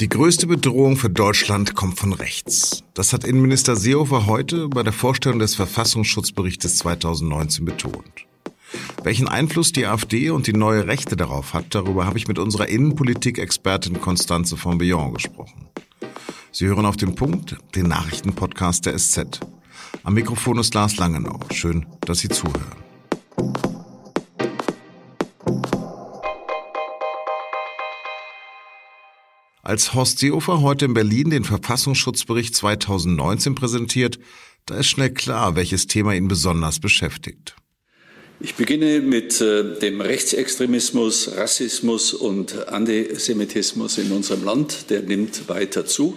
Die größte Bedrohung für Deutschland kommt von rechts. Das hat Innenminister Seehofer heute bei der Vorstellung des Verfassungsschutzberichtes 2019 betont. Welchen Einfluss die AfD und die neue Rechte darauf hat, darüber habe ich mit unserer Innenpolitik-Expertin Constanze von Billon gesprochen. Sie hören auf den Punkt, den Nachrichtenpodcast der SZ. Am Mikrofon ist Lars Langenau. Schön, dass Sie zuhören. Als Horst Seehofer heute in Berlin den Verfassungsschutzbericht 2019 präsentiert, da ist schnell klar, welches Thema ihn besonders beschäftigt. Ich beginne mit äh, dem Rechtsextremismus, Rassismus und Antisemitismus in unserem Land. Der nimmt weiter zu.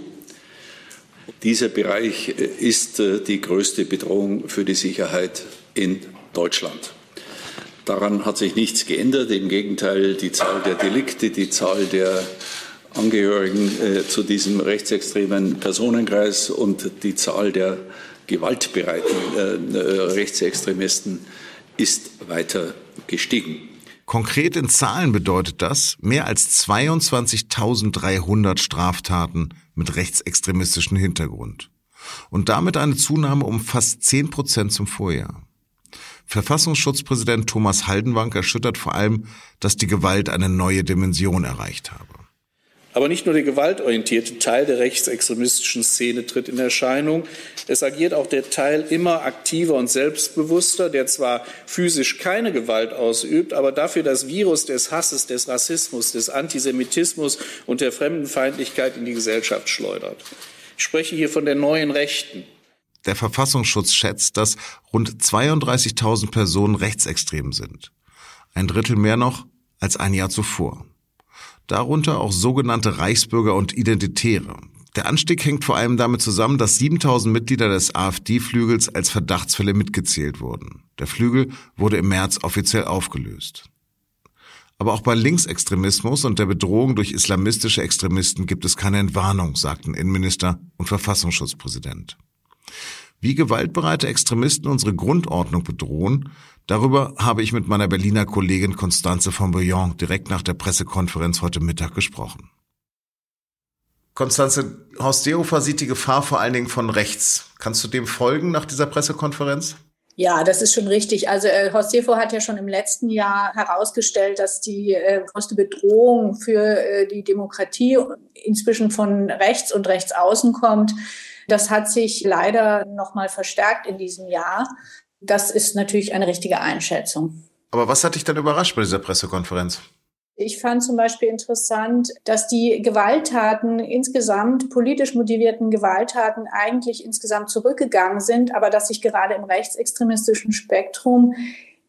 Dieser Bereich äh, ist äh, die größte Bedrohung für die Sicherheit in Deutschland. Daran hat sich nichts geändert. Im Gegenteil, die Zahl der Delikte, die Zahl der Angehörigen äh, zu diesem rechtsextremen Personenkreis und die Zahl der gewaltbereiten äh, äh Rechtsextremisten ist weiter gestiegen. Konkret in Zahlen bedeutet das mehr als 22.300 Straftaten mit rechtsextremistischem Hintergrund. Und damit eine Zunahme um fast 10 Prozent zum Vorjahr. Verfassungsschutzpräsident Thomas Haldenwang erschüttert vor allem, dass die Gewalt eine neue Dimension erreicht habe. Aber nicht nur der gewaltorientierte Teil der rechtsextremistischen Szene tritt in Erscheinung. Es agiert auch der Teil immer aktiver und selbstbewusster, der zwar physisch keine Gewalt ausübt, aber dafür das Virus des Hasses, des Rassismus, des Antisemitismus und der Fremdenfeindlichkeit in die Gesellschaft schleudert. Ich spreche hier von der neuen Rechten. Der Verfassungsschutz schätzt, dass rund 32.000 Personen rechtsextrem sind. Ein Drittel mehr noch als ein Jahr zuvor darunter auch sogenannte Reichsbürger und Identitäre. Der Anstieg hängt vor allem damit zusammen, dass 7000 Mitglieder des AfD-Flügels als Verdachtsfälle mitgezählt wurden. Der Flügel wurde im März offiziell aufgelöst. Aber auch bei Linksextremismus und der Bedrohung durch islamistische Extremisten gibt es keine Entwarnung, sagten Innenminister und Verfassungsschutzpräsident. Wie gewaltbereite Extremisten unsere Grundordnung bedrohen, darüber habe ich mit meiner Berliner Kollegin Constanze von Bouillon direkt nach der Pressekonferenz heute Mittag gesprochen. Constanze, Horst Seehofer sieht die Gefahr vor allen Dingen von rechts. Kannst du dem folgen nach dieser Pressekonferenz? Ja, das ist schon richtig. Also äh, Horst Seehofer hat ja schon im letzten Jahr herausgestellt, dass die äh, größte Bedrohung für äh, die Demokratie inzwischen von rechts und rechts außen kommt. Das hat sich leider noch mal verstärkt in diesem Jahr. Das ist natürlich eine richtige Einschätzung. Aber was hat dich dann überrascht bei dieser Pressekonferenz? Ich fand zum Beispiel interessant, dass die Gewalttaten insgesamt, politisch motivierten Gewalttaten eigentlich insgesamt zurückgegangen sind, aber dass sich gerade im rechtsextremistischen Spektrum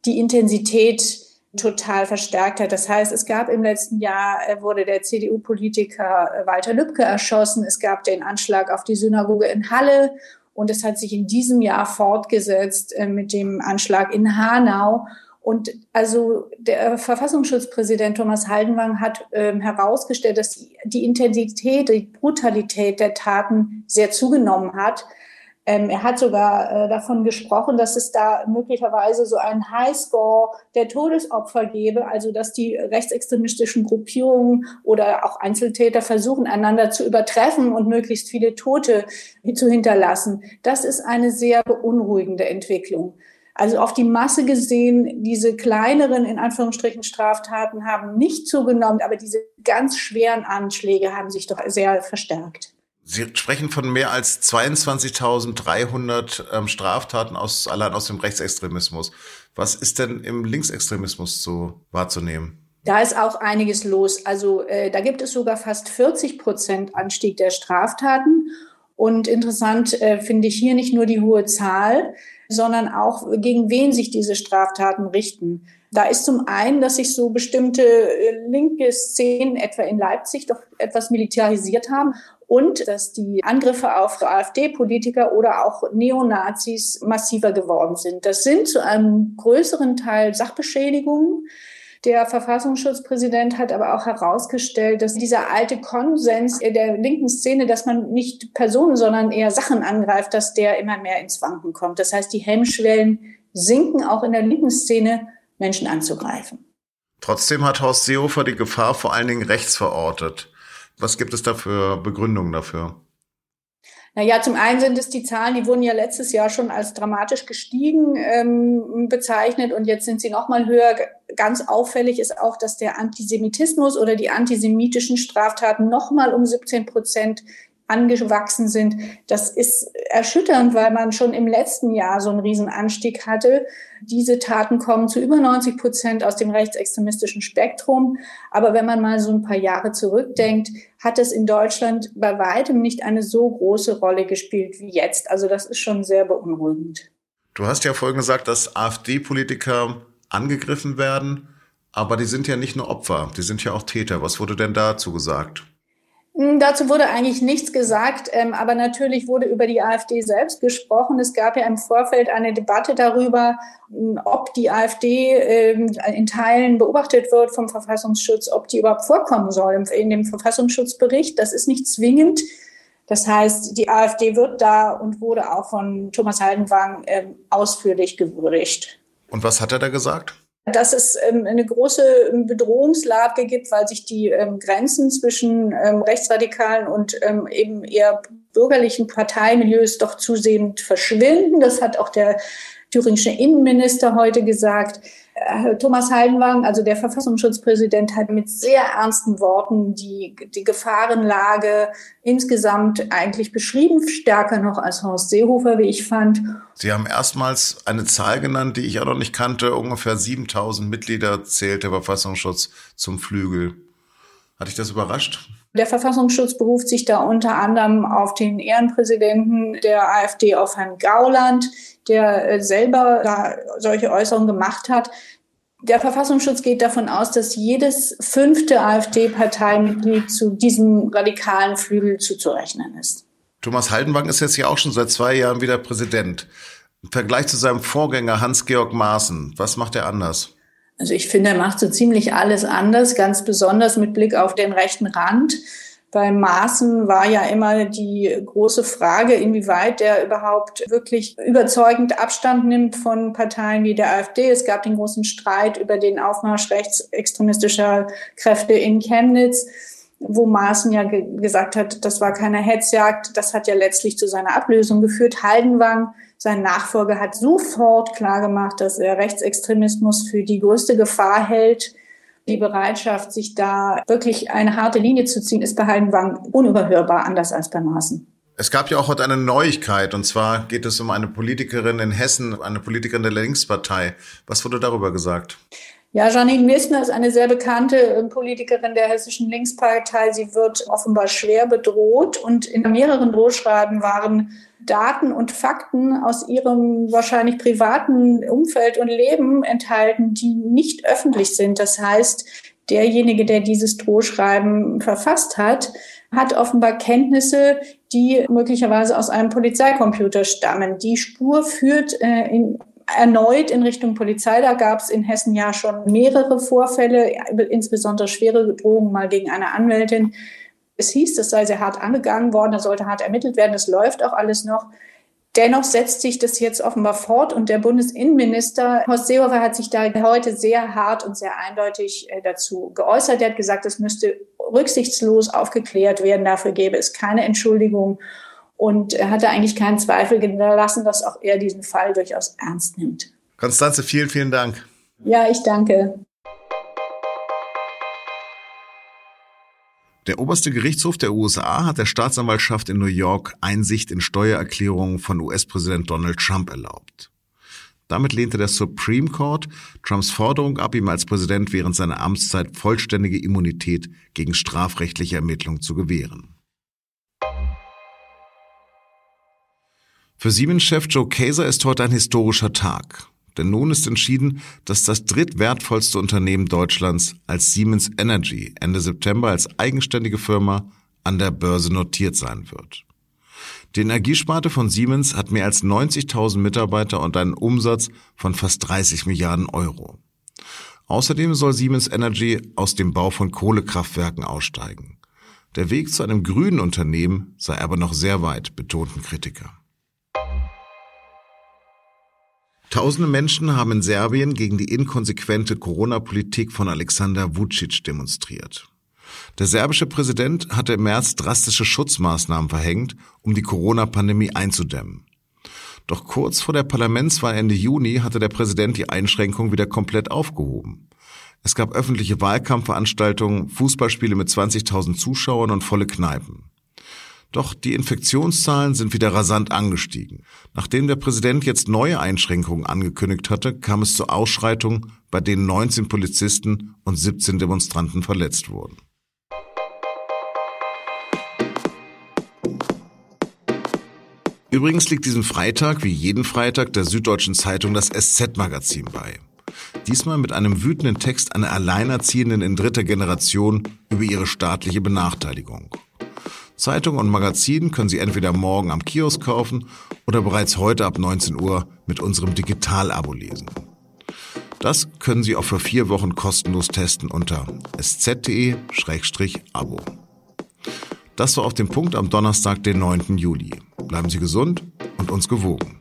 die Intensität total verstärkt hat. Das heißt, es gab im letzten Jahr, äh, wurde der CDU-Politiker äh, Walter Lübcke erschossen. Es gab den Anschlag auf die Synagoge in Halle. Und es hat sich in diesem Jahr fortgesetzt äh, mit dem Anschlag in Hanau. Und also der Verfassungsschutzpräsident Thomas Haldenwang hat ähm, herausgestellt, dass die, die Intensität, die Brutalität der Taten sehr zugenommen hat. Ähm, er hat sogar äh, davon gesprochen, dass es da möglicherweise so einen Highscore der Todesopfer gäbe, also dass die rechtsextremistischen Gruppierungen oder auch Einzeltäter versuchen, einander zu übertreffen und möglichst viele Tote zu hinterlassen. Das ist eine sehr beunruhigende Entwicklung. Also auf die Masse gesehen, diese kleineren, in Anführungsstrichen, Straftaten haben nicht zugenommen, aber diese ganz schweren Anschläge haben sich doch sehr verstärkt. Sie sprechen von mehr als 22.300 ähm, Straftaten aus, allein aus dem Rechtsextremismus. Was ist denn im Linksextremismus zu wahrzunehmen? Da ist auch einiges los. Also äh, da gibt es sogar fast 40 Prozent Anstieg der Straftaten. Und interessant äh, finde ich hier nicht nur die hohe Zahl, sondern auch gegen wen sich diese Straftaten richten. Da ist zum einen, dass sich so bestimmte äh, linke Szenen, etwa in Leipzig, doch etwas militarisiert haben und dass die Angriffe auf AfD-Politiker oder auch Neonazis massiver geworden sind. Das sind zu einem größeren Teil Sachbeschädigungen. Der Verfassungsschutzpräsident hat aber auch herausgestellt, dass dieser alte Konsens der linken Szene, dass man nicht Personen, sondern eher Sachen angreift, dass der immer mehr ins Wanken kommt. Das heißt, die Hemmschwellen sinken auch in der linken Szene Menschen anzugreifen. Trotzdem hat Horst Seehofer die Gefahr vor allen Dingen rechts verortet. Was gibt es da für Begründungen dafür? Naja, zum einen sind es die Zahlen, die wurden ja letztes Jahr schon als dramatisch gestiegen ähm, bezeichnet und jetzt sind sie noch mal höher. Ganz auffällig ist auch, dass der Antisemitismus oder die antisemitischen Straftaten noch mal um 17 Prozent angewachsen sind. Das ist erschütternd, weil man schon im letzten Jahr so einen Riesenanstieg hatte. Diese Taten kommen zu über 90 Prozent aus dem rechtsextremistischen Spektrum. Aber wenn man mal so ein paar Jahre zurückdenkt, hat es in Deutschland bei weitem nicht eine so große Rolle gespielt wie jetzt. Also das ist schon sehr beunruhigend. Du hast ja vorhin gesagt, dass AfD-Politiker angegriffen werden, aber die sind ja nicht nur Opfer, die sind ja auch Täter. Was wurde denn dazu gesagt? Hm, dazu wurde eigentlich nichts gesagt, ähm, aber natürlich wurde über die AfD selbst gesprochen. Es gab ja im Vorfeld eine Debatte darüber, hm, ob die AfD ähm, in Teilen beobachtet wird vom Verfassungsschutz, ob die überhaupt vorkommen soll in dem Verfassungsschutzbericht. Das ist nicht zwingend. Das heißt, die AfD wird da und wurde auch von Thomas Haldenwang ähm, ausführlich gewürdigt. Und was hat er da gesagt? Dass es ähm, eine große ähm, Bedrohungslage gibt, weil sich die ähm, Grenzen zwischen rechtsradikalen und eben eher bürgerlichen Parteimilieus doch zusehend verschwinden. Das hat auch der thüringische Innenminister heute gesagt. Äh, Thomas Haldenwang, also der Verfassungsschutzpräsident, hat mit sehr ernsten Worten die, die Gefahrenlage insgesamt eigentlich beschrieben, stärker noch als Horst Seehofer, wie ich fand. Sie haben erstmals eine Zahl genannt, die ich auch noch nicht kannte. Ungefähr 7000 Mitglieder zählt der Verfassungsschutz zum Flügel. Hat dich das überrascht? Der Verfassungsschutz beruft sich da unter anderem auf den Ehrenpräsidenten der AfD, auf Herrn Gauland, der äh, selber da solche Äußerungen gemacht hat. Der Verfassungsschutz geht davon aus, dass jedes fünfte AfD-Parteimitglied zu diesem radikalen Flügel zuzurechnen ist. Thomas Haldenwang ist jetzt ja auch schon seit zwei Jahren wieder Präsident. Im Vergleich zu seinem Vorgänger Hans-Georg Maaßen, was macht er anders? Also ich finde, er macht so ziemlich alles anders, ganz besonders mit Blick auf den rechten Rand. Beim Maßen war ja immer die große Frage, inwieweit der überhaupt wirklich überzeugend Abstand nimmt von Parteien wie der AfD. Es gab den großen Streit über den Aufmarsch rechtsextremistischer Kräfte in Chemnitz, wo Maaßen ja ge gesagt hat, das war keine Hetzjagd. Das hat ja letztlich zu seiner Ablösung geführt. Haldenwang, sein Nachfolger, hat sofort klargemacht, dass er Rechtsextremismus für die größte Gefahr hält die Bereitschaft, sich da wirklich eine harte Linie zu ziehen, ist bei Heidenwang unüberhörbar, anders als bei Maaßen. Es gab ja auch heute eine Neuigkeit, und zwar geht es um eine Politikerin in Hessen, eine Politikerin der Linkspartei. Was wurde darüber gesagt? Ja, Janine Missner ist eine sehr bekannte äh, Politikerin der hessischen Linkspartei. Sie wird offenbar schwer bedroht und in mehreren Drohschreiben waren Daten und Fakten aus ihrem wahrscheinlich privaten Umfeld und Leben enthalten, die nicht öffentlich sind. Das heißt, derjenige, der dieses Drohschreiben verfasst hat, hat offenbar Kenntnisse, die möglicherweise aus einem Polizeicomputer stammen. Die Spur führt äh, in erneut in Richtung Polizei. Da gab es in Hessen ja schon mehrere Vorfälle, insbesondere schwere Drohungen mal gegen eine Anwältin. Es hieß, es sei sehr hart angegangen worden, da sollte hart ermittelt werden. Es läuft auch alles noch. Dennoch setzt sich das jetzt offenbar fort und der Bundesinnenminister Horst Seehofer hat sich da heute sehr hart und sehr eindeutig äh, dazu geäußert. Er hat gesagt, es müsste rücksichtslos aufgeklärt werden. Dafür gäbe es keine Entschuldigung und er hatte eigentlich keinen Zweifel gelassen, dass auch er diesen Fall durchaus ernst nimmt. Konstanze, vielen, vielen Dank. Ja, ich danke. Der oberste Gerichtshof der USA hat der Staatsanwaltschaft in New York Einsicht in Steuererklärungen von US-Präsident Donald Trump erlaubt. Damit lehnte der Supreme Court Trumps Forderung ab, ihm als Präsident während seiner Amtszeit vollständige Immunität gegen strafrechtliche Ermittlungen zu gewähren. Für Siemens-Chef Joe Kaeser ist heute ein historischer Tag. Denn nun ist entschieden, dass das drittwertvollste Unternehmen Deutschlands als Siemens Energy Ende September als eigenständige Firma an der Börse notiert sein wird. Die Energiesparte von Siemens hat mehr als 90.000 Mitarbeiter und einen Umsatz von fast 30 Milliarden Euro. Außerdem soll Siemens Energy aus dem Bau von Kohlekraftwerken aussteigen. Der Weg zu einem grünen Unternehmen sei aber noch sehr weit, betonten Kritiker. Tausende Menschen haben in Serbien gegen die inkonsequente Corona-Politik von Alexander Vucic demonstriert. Der serbische Präsident hatte im März drastische Schutzmaßnahmen verhängt, um die Corona-Pandemie einzudämmen. Doch kurz vor der Parlamentswahl Ende Juni hatte der Präsident die Einschränkung wieder komplett aufgehoben. Es gab öffentliche Wahlkampfveranstaltungen, Fußballspiele mit 20.000 Zuschauern und volle Kneipen. Doch die Infektionszahlen sind wieder rasant angestiegen. Nachdem der Präsident jetzt neue Einschränkungen angekündigt hatte, kam es zu Ausschreitungen, bei denen 19 Polizisten und 17 Demonstranten verletzt wurden. Übrigens liegt diesem Freitag wie jeden Freitag der Süddeutschen Zeitung das SZ-Magazin bei. Diesmal mit einem wütenden Text einer Alleinerziehenden in dritter Generation über ihre staatliche Benachteiligung. Zeitung und Magazin können Sie entweder morgen am Kiosk kaufen oder bereits heute ab 19 Uhr mit unserem Digital-Abo lesen. Das können Sie auch für vier Wochen kostenlos testen unter sz.de-abo. Das war auf dem Punkt am Donnerstag, den 9. Juli. Bleiben Sie gesund und uns gewogen.